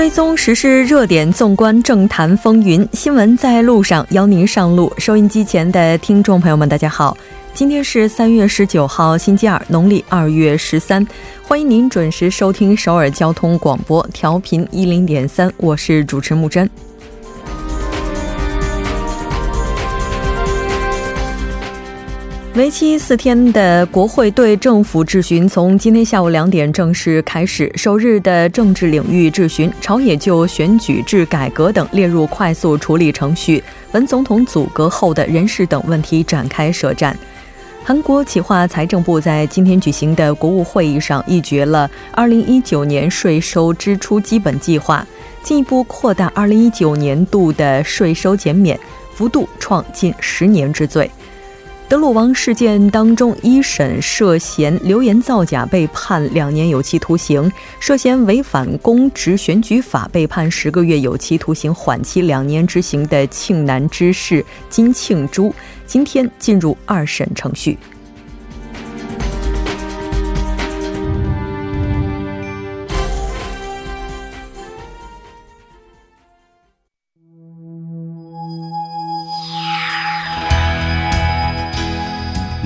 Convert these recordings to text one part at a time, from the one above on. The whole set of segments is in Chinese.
追踪时事热点，纵观政坛风云，新闻在路上，邀您上路。收音机前的听众朋友们，大家好，今天是三月十九号，星期二，农历二月十三，欢迎您准时收听首尔交通广播，调频一零点三，我是主持木真。为期四天的国会对政府质询从今天下午两点正式开始。首日的政治领域质询，朝野就选举制改革等列入快速处理程序，文总统阻隔后的人事等问题展开舌战。韩国企划财政部在今天举行的国务会议上议决了2019年税收支出基本计划，进一步扩大2019年度的税收减免幅度，创近十年之最。德鲁王事件当中，一审涉嫌流言造假被判两年有期徒刑，涉嫌违反公职选举法被判十个月有期徒刑，缓期两年执行的庆南知事金庆珠，今天进入二审程序。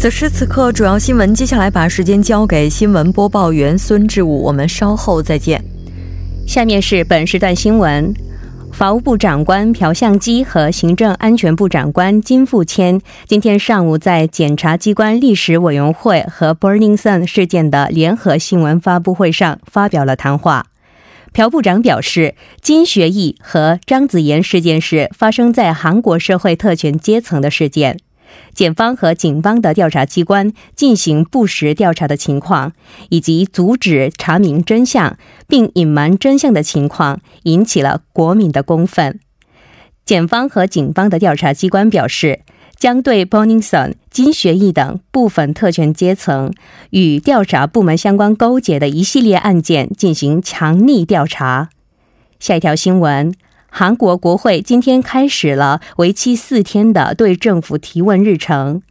此时此刻，主要新闻。接下来把时间交给新闻播报员孙志武，我们稍后再见。下面是本时段新闻：法务部长官朴相基和行政安全部长官金富谦今天上午在检察机关历史委员会和 Burning Sun 事件的联合新闻发布会上发表了谈话。朴部长表示，金学义和张子妍事件是发生在韩国社会特权阶层的事件。检方和警方的调查机关进行不实调查的情况，以及阻止查明真相并隐瞒真相的情况，引起了国民的公愤。检方和警方的调查机关表示，将对 Boningson、金学义等部分特权阶层与调查部门相关勾结的一系列案件进行强力调查。下一条新闻。韩国国会今天开始了为期四天的对政府提问日程。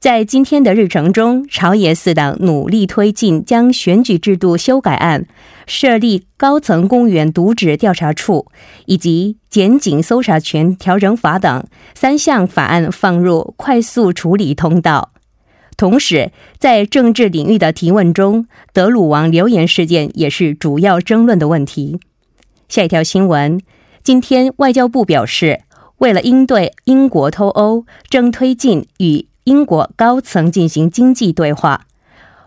在今天的日程中，朝野四党努力推进将选举制度修改案、设立高层公务员渎职调查处以及检警搜查权调整法等三项法案放入快速处理通道。同时，在政治领域的提问中，德鲁王流言事件也是主要争论的问题。下一条新闻。今天，外交部表示，为了应对英国脱欧，正推进与英国高层进行经济对话。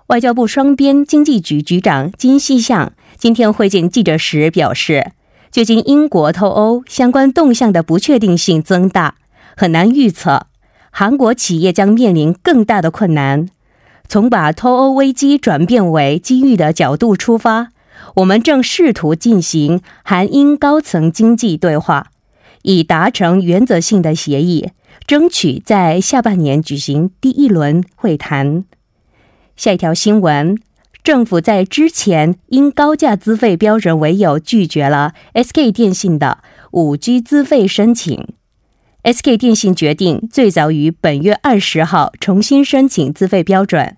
外交部双边经济局局长金希相今天会见记者时表示，最近英国脱欧相关动向的不确定性增大，很难预测，韩国企业将面临更大的困难。从把脱欧危机转变为机遇的角度出发。我们正试图进行韩英高层经济对话，以达成原则性的协议，争取在下半年举行第一轮会谈。下一条新闻：政府在之前因高价资费标准为由拒绝了 SK 电信的五 G 资费申请。SK 电信决定最早于本月二十号重新申请资费标准，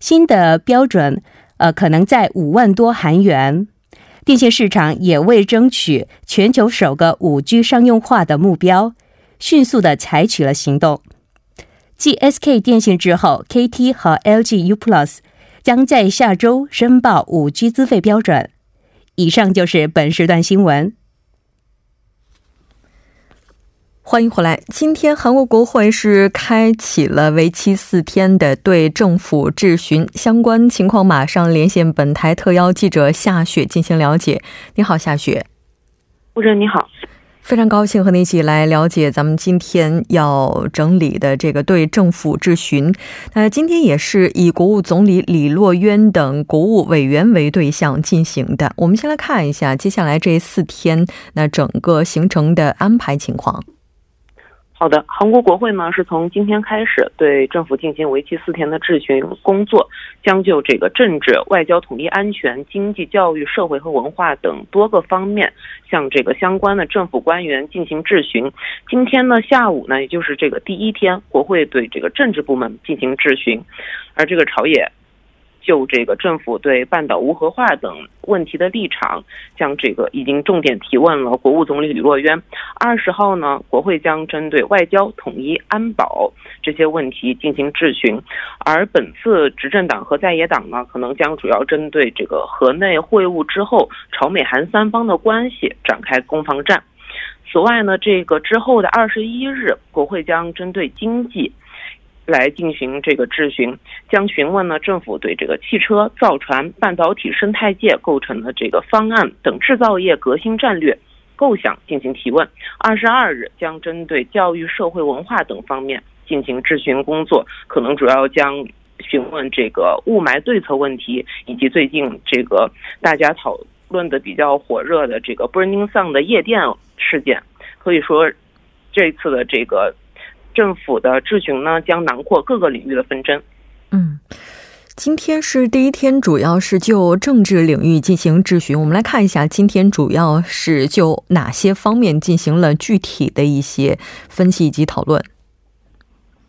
新的标准。呃，可能在五万多韩元。电信市场也为争取全球首个五 G 商用化的目标，迅速的采取了行动。继 SK 电信之后，KT 和 LG U Plus 将在下周申报五 G 资费标准。以上就是本时段新闻。欢迎回来。今天，韩国国会是开启了为期四天的对政府质询，相关情况马上连线本台特邀记者夏雪进行了解。你好，夏雪。夫人你好。非常高兴和你一起来了解咱们今天要整理的这个对政府质询。那今天也是以国务总理李洛渊等国务委员为对象进行的。我们先来看一下接下来这四天那整个行程的安排情况。好的，韩国国会呢是从今天开始对政府进行为期四天的质询工作，将就这个政治、外交、统一、安全、经济、教育、社会和文化等多个方面向这个相关的政府官员进行质询。今天呢下午呢，也就是这个第一天，国会对这个政治部门进行质询，而这个朝野。就这个政府对半岛无核化等问题的立场，将这个已经重点提问了国务总理李洛渊。二十号呢，国会将针对外交、统一、安保这些问题进行质询，而本次执政党和在野党呢，可能将主要针对这个河内会晤之后朝美韩三方的关系展开攻防战。此外呢，这个之后的二十一日，国会将针对经济。来进行这个质询，将询问呢政府对这个汽车、造船、半导体生态界构成的这个方案等制造业革新战略构想进行提问。二十二日将针对教育、社会文化等方面进行质询工作，可能主要将询问这个雾霾对策问题，以及最近这个大家讨论的比较火热的这个 Burning Sun 的夜店事件。可以说，这次的这个。政府的质询呢，将囊括各个领域的纷争。嗯，今天是第一天，主要是就政治领域进行质询。我们来看一下，今天主要是就哪些方面进行了具体的一些分析以及讨论。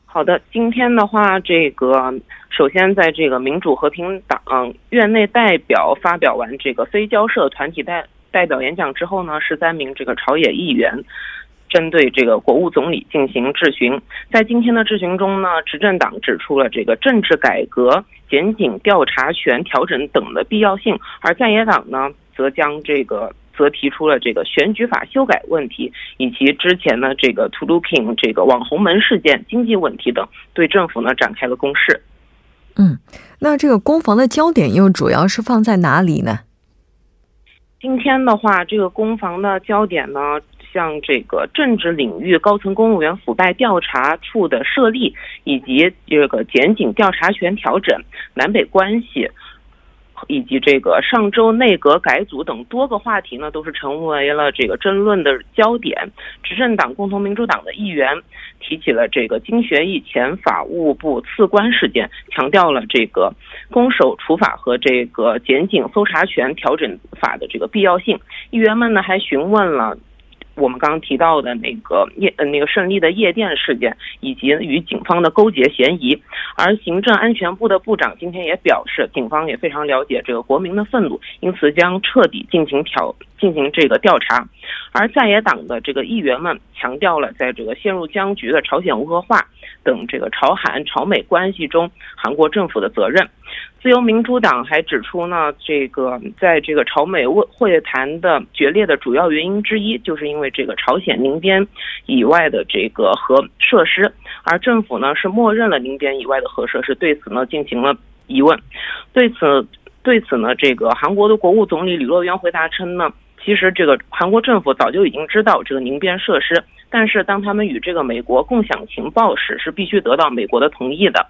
好的，今天的话，这个首先在这个民主和平党院内代表发表完这个非交涉团体代代表演讲之后呢，十三名这个朝野议员。针对这个国务总理进行质询，在今天的质询中呢，执政党指出了这个政治改革、检警调查权调整等的必要性，而在野党呢，则将这个则提出了这个选举法修改问题，以及之前的这个 To Looking 这个网红门事件、经济问题等，对政府呢展开了攻势。嗯，那这个攻防的焦点又主要是放在哪里呢？今天的话，这个攻防的焦点呢？像这个政治领域高层公务员腐败调查处的设立，以及这个检警调查权调整、南北关系。以及这个上周内阁改组等多个话题呢，都是成为了这个争论的焦点。执政党共同民主党的议员提起了这个金学义前法务部次官事件，强调了这个公守处法和这个检警搜查权调整法的这个必要性。议员们呢还询问了。我们刚刚提到的那个夜呃那个胜利的夜店事件，以及与警方的勾结嫌疑，而行政安全部的部长今天也表示，警方也非常了解这个国民的愤怒，因此将彻底进行调进行这个调查。而在野党的这个议员们强调了，在这个陷入僵局的朝鲜无核化等这个朝韩朝美关系中，韩国政府的责任。自由民主党还指出呢，这个在这个朝美会会谈的决裂的主要原因之一，就是因为这个朝鲜宁边以外的这个核设施，而政府呢是默认了宁边以外的核设施，对此呢进行了疑问。对此，对此呢，这个韩国的国务总理李洛渊回答称呢，其实这个韩国政府早就已经知道这个宁边设施，但是当他们与这个美国共享情报时，是必须得到美国的同意的。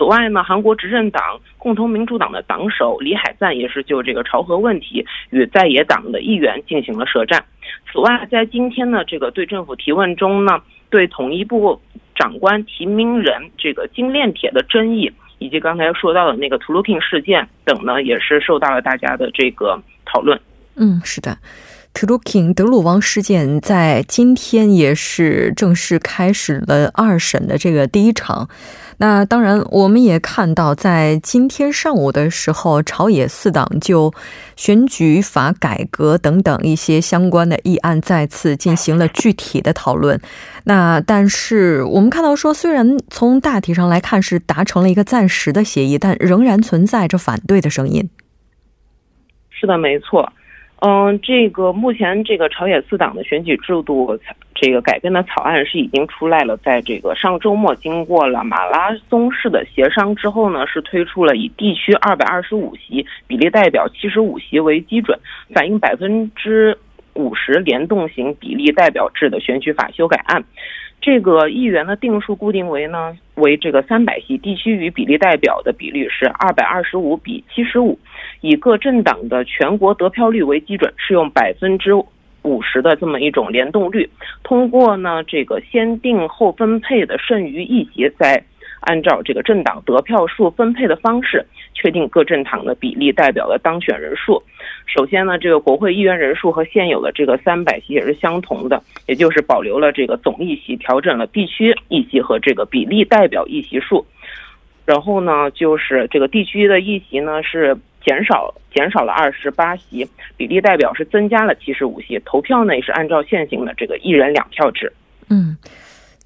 此外呢，韩国执政党共同民主党的党首李海赞也是就这个朝核问题与在野党的议员进行了舌战。此外，在今天呢这个对政府提问中呢，对统一部长官提名人这个金链铁的争议，以及刚才说到的那个 To Looking 事件等呢，也是受到了大家的这个讨论。嗯，是的。t l o k i n g 德鲁王事件在今天也是正式开始了二审的这个第一场。那当然，我们也看到，在今天上午的时候，朝野四党就选举法改革等等一些相关的议案再次进行了具体的讨论。那但是我们看到说，虽然从大体上来看是达成了一个暂时的协议，但仍然存在着反对的声音。是的，没错。嗯，这个目前这个朝野四党的选举制度这个改变的草案是已经出来了，在这个上周末经过了马拉松式的协商之后呢，是推出了以地区二百二十五席比例代表七十五席为基准，反映百分之五十联动型比例代表制的选举法修改案。这个议员的定数固定为呢为这个三百席，地区与比例代表的比率是二百二十五比七十五，以各政党的全国得票率为基准，适用百分之五十的这么一种联动率。通过呢这个先定后分配的剩余一席，在按照这个政党得票数分配的方式，确定各政党的比例代表的当选人数。首先呢，这个国会议员人数和现有的这个三百席也是相同的，也就是保留了这个总议席，调整了地区议席和这个比例代表议席数。然后呢，就是这个地区的议席呢是减少减少了二十八席，比例代表是增加了七十五席。投票呢也是按照现行的这个一人两票制。嗯。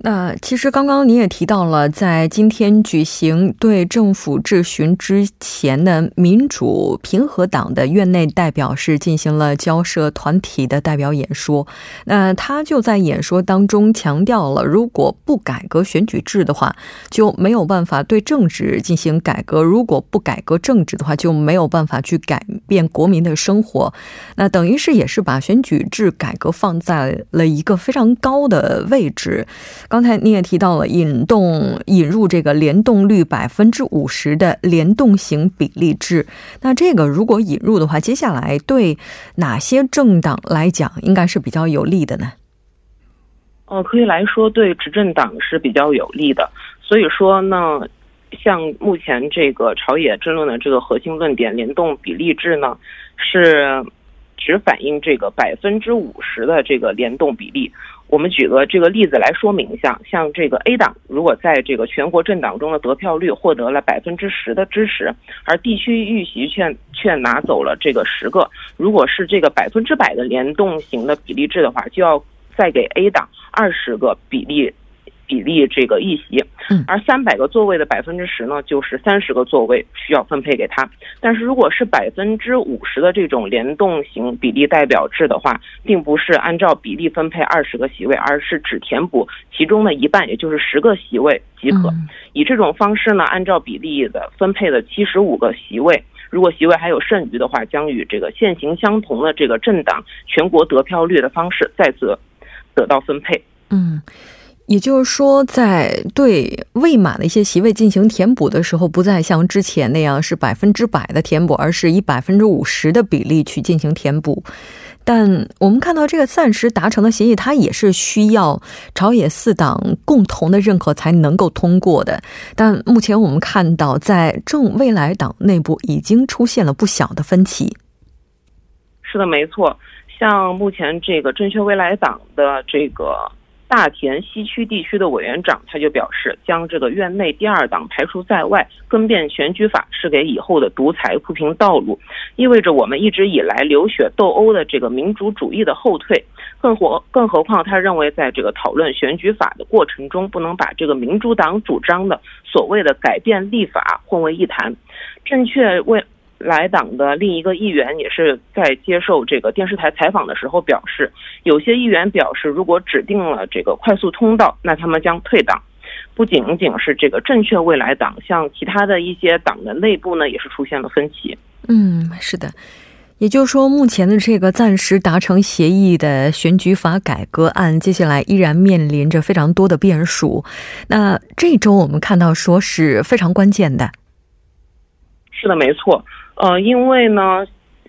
那其实刚刚你也提到了，在今天举行对政府质询之前呢，民主平和党的院内代表是进行了交涉团体的代表演说。那他就在演说当中强调了，如果不改革选举制的话，就没有办法对政治进行改革；如果不改革政治的话，就没有办法去改变国民的生活。那等于是也是把选举制改革放在了一个非常高的位置。刚才你也提到了引动引入这个联动率百分之五十的联动型比例制，那这个如果引入的话，接下来对哪些政党来讲应该是比较有利的呢？哦，可以来说对执政党是比较有利的。所以说呢，像目前这个朝野争论的这个核心论点，联动比例制呢是只反映这个百分之五十的这个联动比例。我们举个这个例子来说明一下，像这个 A 党，如果在这个全国政党中的得票率获得了百分之十的支持，而地区预席却却拿走了这个十个，如果是这个百分之百的联动型的比例制的话，就要再给 A 党二十个比例。比例这个议席，而三百个座位的百分之十呢，就是三十个座位需要分配给他。但是如果是百分之五十的这种联动型比例代表制的话，并不是按照比例分配二十个席位，而是只填补其中的一半，也就是十个席位即可。以这种方式呢，按照比例的分配的七十五个席位，如果席位还有剩余的话，将与这个现行相同的这个政党全国得票率的方式再次得到分配。嗯。也就是说，在对未满的一些席位进行填补的时候，不再像之前那样是百分之百的填补，而是以百分之五十的比例去进行填补。但我们看到这个暂时达成的协议，它也是需要朝野四党共同的认可才能够通过的。但目前我们看到，在正未来党内部已经出现了不小的分歧。是的，没错。像目前这个正确未来党的这个。大田西区地区的委员长他就表示，将这个院内第二党排除在外，更变选举法是给以后的独裁铺平道路，意味着我们一直以来流血斗殴的这个民主主义的后退。更何更何况，他认为在这个讨论选举法的过程中，不能把这个民主党主张的所谓的改变立法混为一谈。正确为。来党的另一个议员也是在接受这个电视台采访的时候表示，有些议员表示，如果指定了这个快速通道，那他们将退党。不仅仅是这个正确未来党，像其他的一些党的内部呢，也是出现了分歧。嗯，是的。也就是说，目前的这个暂时达成协议的选举法改革案，接下来依然面临着非常多的变数。那这周我们看到说是非常关键的。是的，没错。呃，因为呢，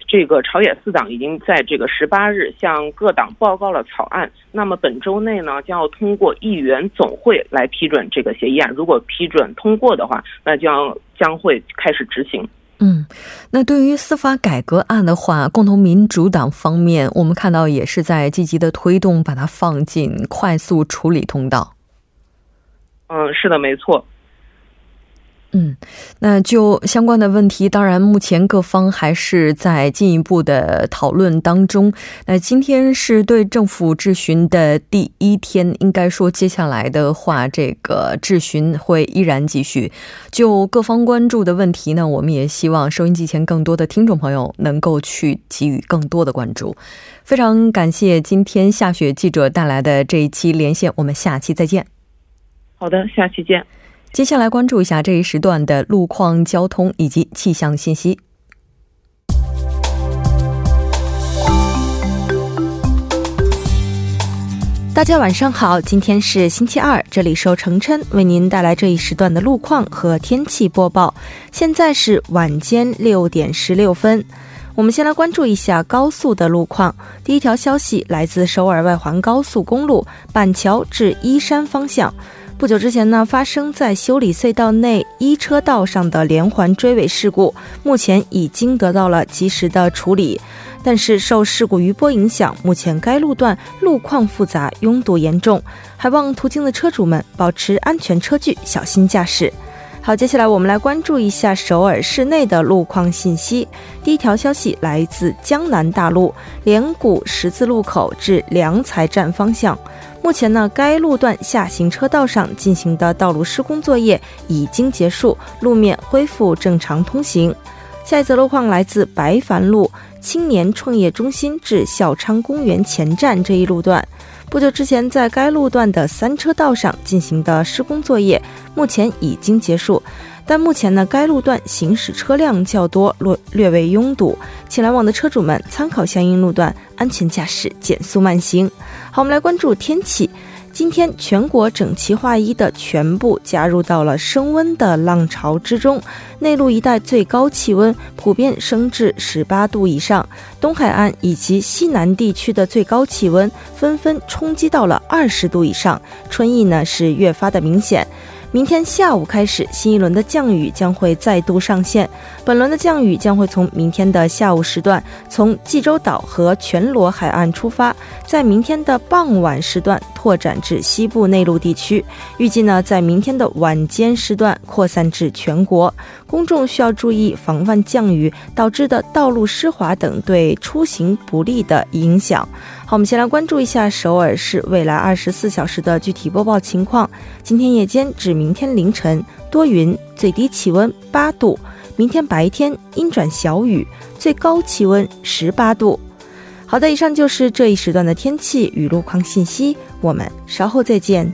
这个朝野四党已经在这个十八日向各党报告了草案，那么本周内呢，将要通过议员总会来批准这个协议案。如果批准通过的话，那将将会开始执行。嗯，那对于司法改革案的话，共同民主党方面，我们看到也是在积极的推动，把它放进快速处理通道。嗯，是的，没错。嗯，那就相关的问题，当然目前各方还是在进一步的讨论当中。那今天是对政府质询的第一天，应该说接下来的话，这个质询会依然继续。就各方关注的问题呢，我们也希望收音机前更多的听众朋友能够去给予更多的关注。非常感谢今天夏雪记者带来的这一期连线，我们下期再见。好的，下期见。接下来关注一下这一时段的路况、交通以及气象信息。大家晚上好，今天是星期二，这里是程琛为您带来这一时段的路况和天气播报。现在是晚间六点十六分，我们先来关注一下高速的路况。第一条消息来自首尔外环高速公路板桥至依山方向，不久之前呢，发生在修理隧道内一车道上的连环追尾事故，目前已经得到了及时的处理。但是受事故余波影响，目前该路段路况复杂，拥堵严重，还望途经的车主们保持安全车距，小心驾驶。好，接下来我们来关注一下首尔市内的路况信息。第一条消息来自江南大路连谷十字路口至良才站方向，目前呢，该路段下行车道上进行的道路施工作业已经结束，路面恢复正常通行。下一则路况来自白帆路。青年创业中心至孝昌公园前站这一路段，不久之前在该路段的三车道上进行的施工作业，目前已经结束。但目前呢，该路段行驶车辆较多，略略为拥堵，请来往的车主们参考相应路段，安全驾驶，减速慢行。好，我们来关注天气。今天全国整齐划一的全部加入到了升温的浪潮之中，内陆一带最高气温普遍升至十八度以上，东海岸以及西南地区的最高气温纷纷冲击到了二十度以上，春意呢是越发的明显。明天下午开始，新一轮的降雨将会再度上线。本轮的降雨将会从明天的下午时段，从济州岛和全罗海岸出发，在明天的傍晚时段拓展至西部内陆地区。预计呢，在明天的晚间时段扩散至全国。公众需要注意防范降雨导致的道路湿滑等对出行不利的影响。好，我们先来关注一下首尔市未来二十四小时的具体播报情况。今天夜间至明天凌晨多云，最低气温八度；明天白天阴转小雨，最高气温十八度。好的，以上就是这一时段的天气与路况信息，我们稍后再见。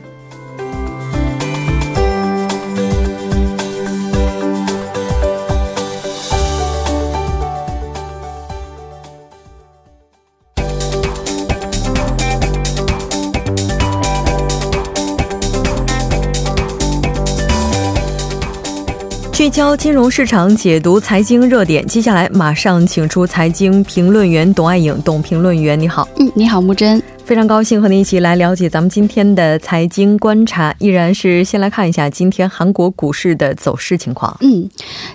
教金融市场，解读财经热点。接下来马上请出财经评论员董爱颖，董评论员，你好。嗯，你好，木真。非常高兴和您一起来了解咱们今天的财经观察，依然是先来看一下今天韩国股市的走势情况。嗯，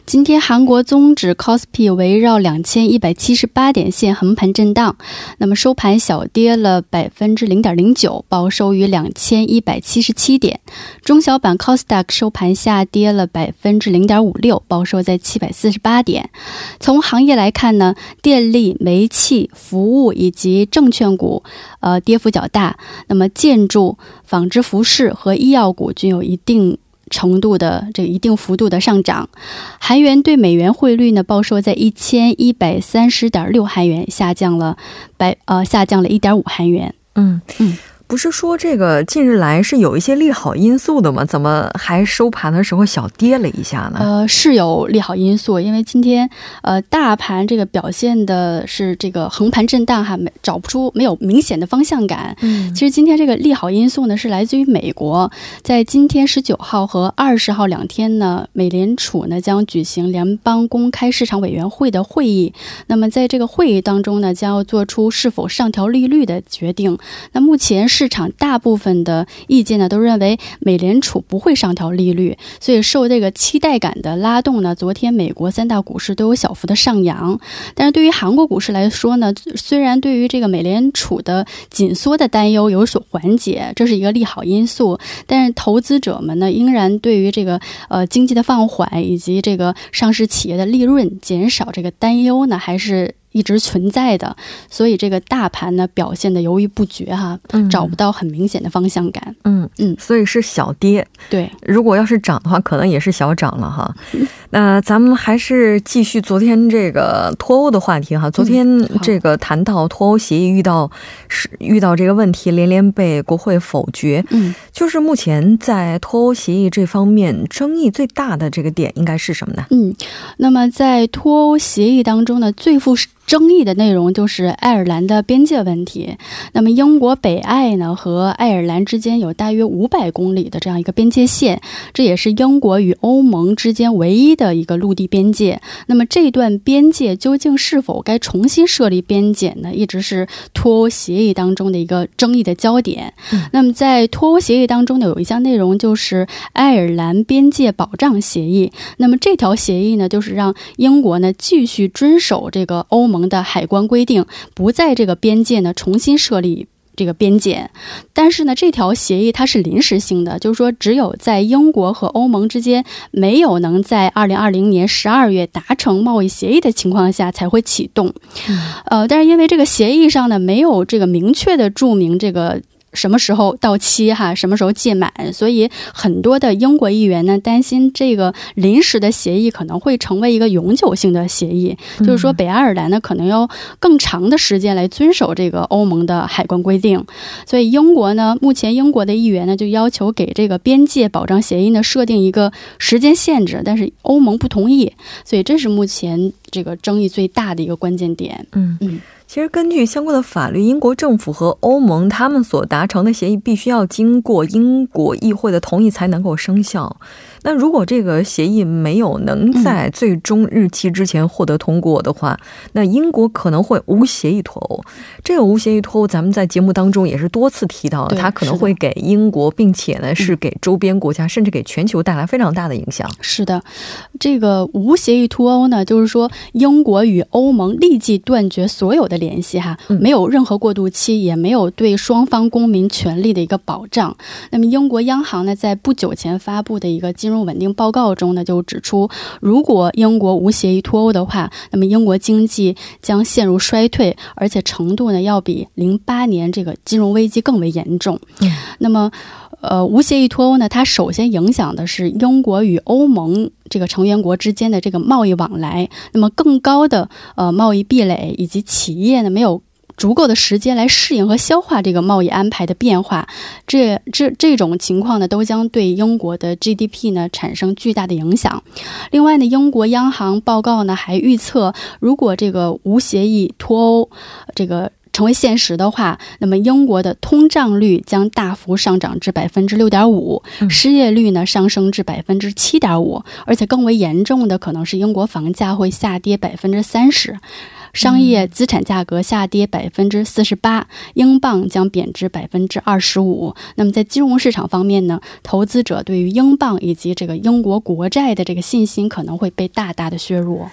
今天韩国综指 KOSPI 围绕两千一百七十八点线横盘震荡，那么收盘小跌了百分之零点零九，报收于两千一百七十七点。中小板 KOSDAQ 收盘下跌了百分之零点五六，报收在七百四十八点。从行业来看呢，电力、煤气、服务以及证券股，呃。跌幅较大，那么建筑、纺织、服饰和医药股均有一定程度的这一定幅度的上涨。韩元对美元汇率呢，报收在一千一百三十点六韩元，下降了百呃下降了一点五韩元。嗯嗯。不是说这个近日来是有一些利好因素的吗？怎么还收盘的时候小跌了一下呢？呃，是有利好因素，因为今天呃大盘这个表现的是这个横盘震荡哈，没找不出没有明显的方向感。嗯，其实今天这个利好因素呢是来自于美国，在今天十九号和二十号两天呢，美联储呢将举行联邦公开市场委员会的会议。那么在这个会议当中呢，将要做出是否上调利率的决定。那目前是。市场大部分的意见呢，都认为美联储不会上调利率，所以受这个期待感的拉动呢，昨天美国三大股市都有小幅的上扬。但是对于韩国股市来说呢，虽然对于这个美联储的紧缩的担忧有所缓解，这是一个利好因素，但是投资者们呢，仍然对于这个呃经济的放缓以及这个上市企业的利润减少这个担忧呢，还是。一直存在的，所以这个大盘呢表现的犹豫不决哈，嗯找不到很明显的方向感。嗯嗯，所以是小跌。对，如果要是涨的话，可能也是小涨了哈。那咱们还是继续昨天这个脱欧的话题哈。昨天这个谈到脱欧协议遇到是遇到这个问题，连连被国会否决。嗯，就是目前在脱欧协议这方面争议最大的这个点应该是什么呢？嗯，那么在脱欧协议当中呢，最负争议的内容就是爱尔兰的边界问题。那么英国北爱呢和爱尔兰之间有大约五百公里的这样一个边界线，这也是英国与欧盟之间唯一的一个陆地边界。那么这段边界究竟是否该重新设立边检呢？一直是脱欧协议当中的一个争议的焦点。那么在脱欧协议当中呢，有一项内容就是爱尔兰边界保障协议。那么这条协议呢，就是让英国呢继续遵守这个欧盟的海关规定，不在这个边界呢重新设立。这个边检，但是呢，这条协议它是临时性的，就是说，只有在英国和欧盟之间没有能在二零二零年十二月达成贸易协议的情况下才会启动。呃，但是因为这个协议上呢，没有这个明确的注明这个。什么时候到期哈？什么时候届满？所以很多的英国议员呢担心这个临时的协议可能会成为一个永久性的协议，就是说北爱尔兰呢可能要更长的时间来遵守这个欧盟的海关规定。所以英国呢，目前英国的议员呢就要求给这个边界保障协议呢设定一个时间限制，但是欧盟不同意，所以这是目前这个争议最大的一个关键点。嗯嗯。其实，根据相关的法律，英国政府和欧盟他们所达成的协议，必须要经过英国议会的同意才能够生效。那如果这个协议没有能在最终日期之前获得通过的话，那英国可能会无协议脱欧。这个无协议脱欧，咱们在节目当中也是多次提到，它可能会给英国，并且呢是给周边国家，甚至给全球带来非常大的影响。是的，这个无协议脱欧呢，就是说英国与欧盟立即断绝所有的联系，哈，没有任何过渡期，也没有对双方公民权利的一个保障。那么，英国央行呢，在不久前发布的一个金融稳定报告中呢，就指出，如果英国无协议脱欧的话，那么英国经济将陷入衰退，而且程度呢要比零八年这个金融危机更为严重。那么，呃，无协议脱欧呢，它首先影响的是英国与欧盟这个成员国之间的这个贸易往来。那么，更高的呃贸易壁垒以及企业呢没有。足够的时间来适应和消化这个贸易安排的变化，这这这种情况呢，都将对英国的 GDP 呢产生巨大的影响。另外呢，英国央行报告呢还预测，如果这个无协议脱欧这个成为现实的话，那么英国的通胀率将大幅上涨至百分之六点五，失业率呢上升至百分之七点五，而且更为严重的可能是英国房价会下跌百分之三十。商业资产价格下跌百分之四十八，英镑将贬值百分之二十五。那么在金融市场方面呢，投资者对于英镑以及这个英国国债的这个信心可能会被大大的削弱。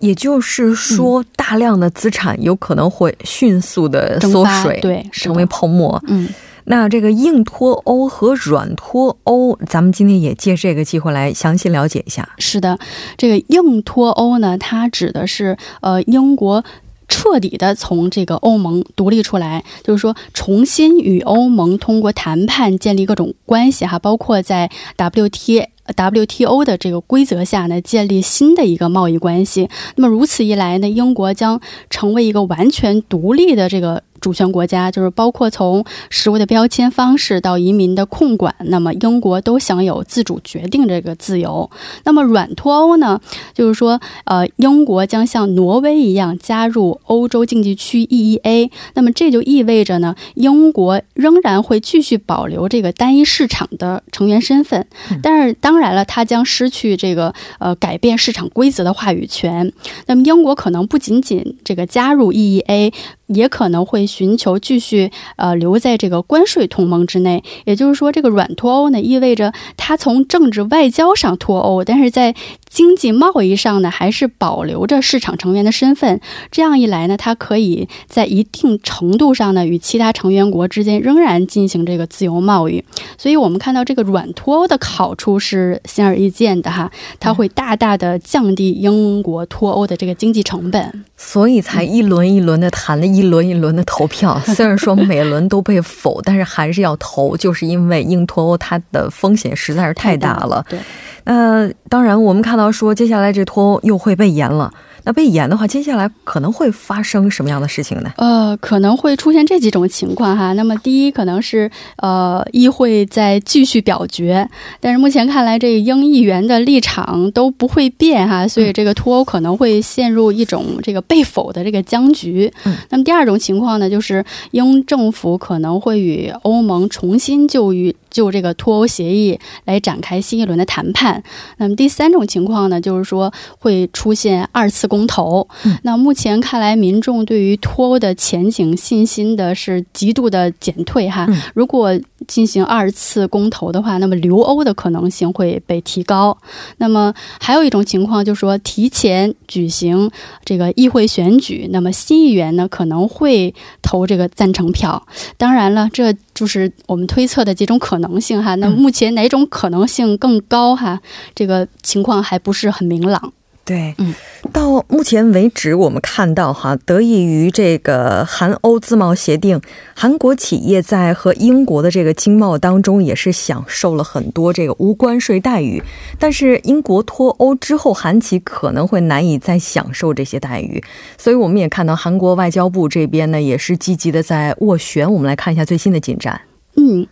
也就是说，大量的资产有可能会迅速的缩水，对，成为泡沫。嗯。那这个硬脱欧和软脱欧，咱们今天也借这个机会来详细了解一下。是的，这个硬脱欧呢，它指的是呃英国彻底的从这个欧盟独立出来，就是说重新与欧盟通过谈判建立各种关系哈，包括在 WT WTO 的这个规则下呢，建立新的一个贸易关系。那么如此一来呢，英国将成为一个完全独立的这个。主权国家就是包括从食物的标签方式到移民的控管，那么英国都享有自主决定这个自由。那么软脱欧呢，就是说，呃，英国将像挪威一样加入欧洲经济区 EEA。那么这就意味着呢，英国仍然会继续保留这个单一市场的成员身份，但是当当然了，它将失去这个呃改变市场规则的话语权。那么英国可能不仅仅这个加入 EEA。也可能会寻求继续呃留在这个关税同盟之内，也就是说，这个软脱欧呢，意味着它从政治外交上脱欧，但是在。经济贸易上呢，还是保留着市场成员的身份。这样一来呢，它可以在一定程度上呢，与其他成员国之间仍然进行这个自由贸易。所以，我们看到这个软脱欧的好处是显而易见的哈，它会大大的降低英国脱欧的这个经济成本。所以才一轮一轮的谈了一轮一轮的投票。虽然说每轮都被否，但是还是要投，就是因为硬脱欧它的风险实在是太大了。对。呃，当然，我们看到说接下来这脱欧又会被延了。那被延的话，接下来可能会发生什么样的事情呢？呃，可能会出现这几种情况哈。那么第一，可能是呃，议会在继续表决，但是目前看来，这个英议员的立场都不会变哈，所以这个脱欧可能会陷入一种这个被否的这个僵局。嗯。那么第二种情况呢，就是英政府可能会与欧盟重新就与就这个脱欧协议来展开新一轮的谈判。那么第三种情况呢，就是说会出现二次公投。那目前看来，民众对于脱欧的前景信心的是极度的减退哈。如果进行二次公投的话，那么留欧的可能性会被提高。那么还有一种情况就是说，提前举行这个议会选举，那么新议员呢可能会投这个赞成票。当然了，这就是我们推测的几种可能性哈。那目前哪种可能性更高哈？这个情况还不是很明朗。对，嗯，到目前为止，我们看到哈，得益于这个韩欧自贸协定，韩国企业在和英国的这个经贸当中也是享受了很多这个无关税待遇。但是英国脱欧之后，韩企可能会难以再享受这些待遇，所以我们也看到韩国外交部这边呢也是积极的在斡旋。我们来看一下最新的进展。嗯。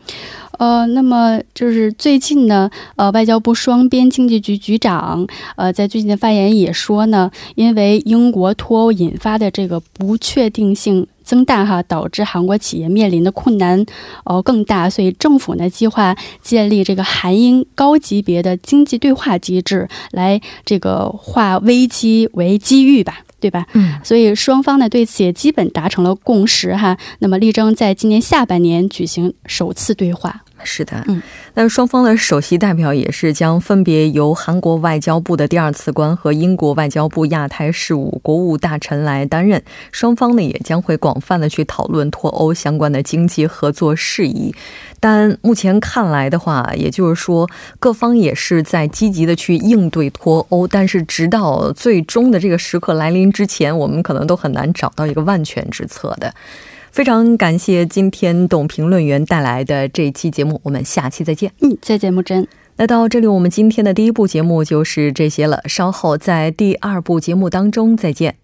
呃，那么就是最近呢，呃，外交部双边经济局局长，呃，在最近的发言也说呢，因为英国脱欧引发的这个不确定性增大哈，导致韩国企业面临的困难呃更大，所以政府呢计划建立这个韩英高级别的经济对话机制，来这个化危机为机遇吧。对吧？嗯，所以双方呢对此也基本达成了共识哈。那么力争在今年下半年举行首次对话。是的，嗯，那双方的首席代表也是将分别由韩国外交部的第二次官和英国外交部亚太事务国务大臣来担任。双方呢也将会广泛的去讨论脱欧相关的经济合作事宜。但目前看来的话，也就是说各方也是在积极的去应对脱欧，但是直到最终的这个时刻来临之前，我们可能都很难找到一个万全之策的。非常感谢今天董评论员带来的这一期节目，我们下期再见。嗯，再见，木真。那到这里，我们今天的第一部节目就是这些了，稍后在第二部节目当中再见。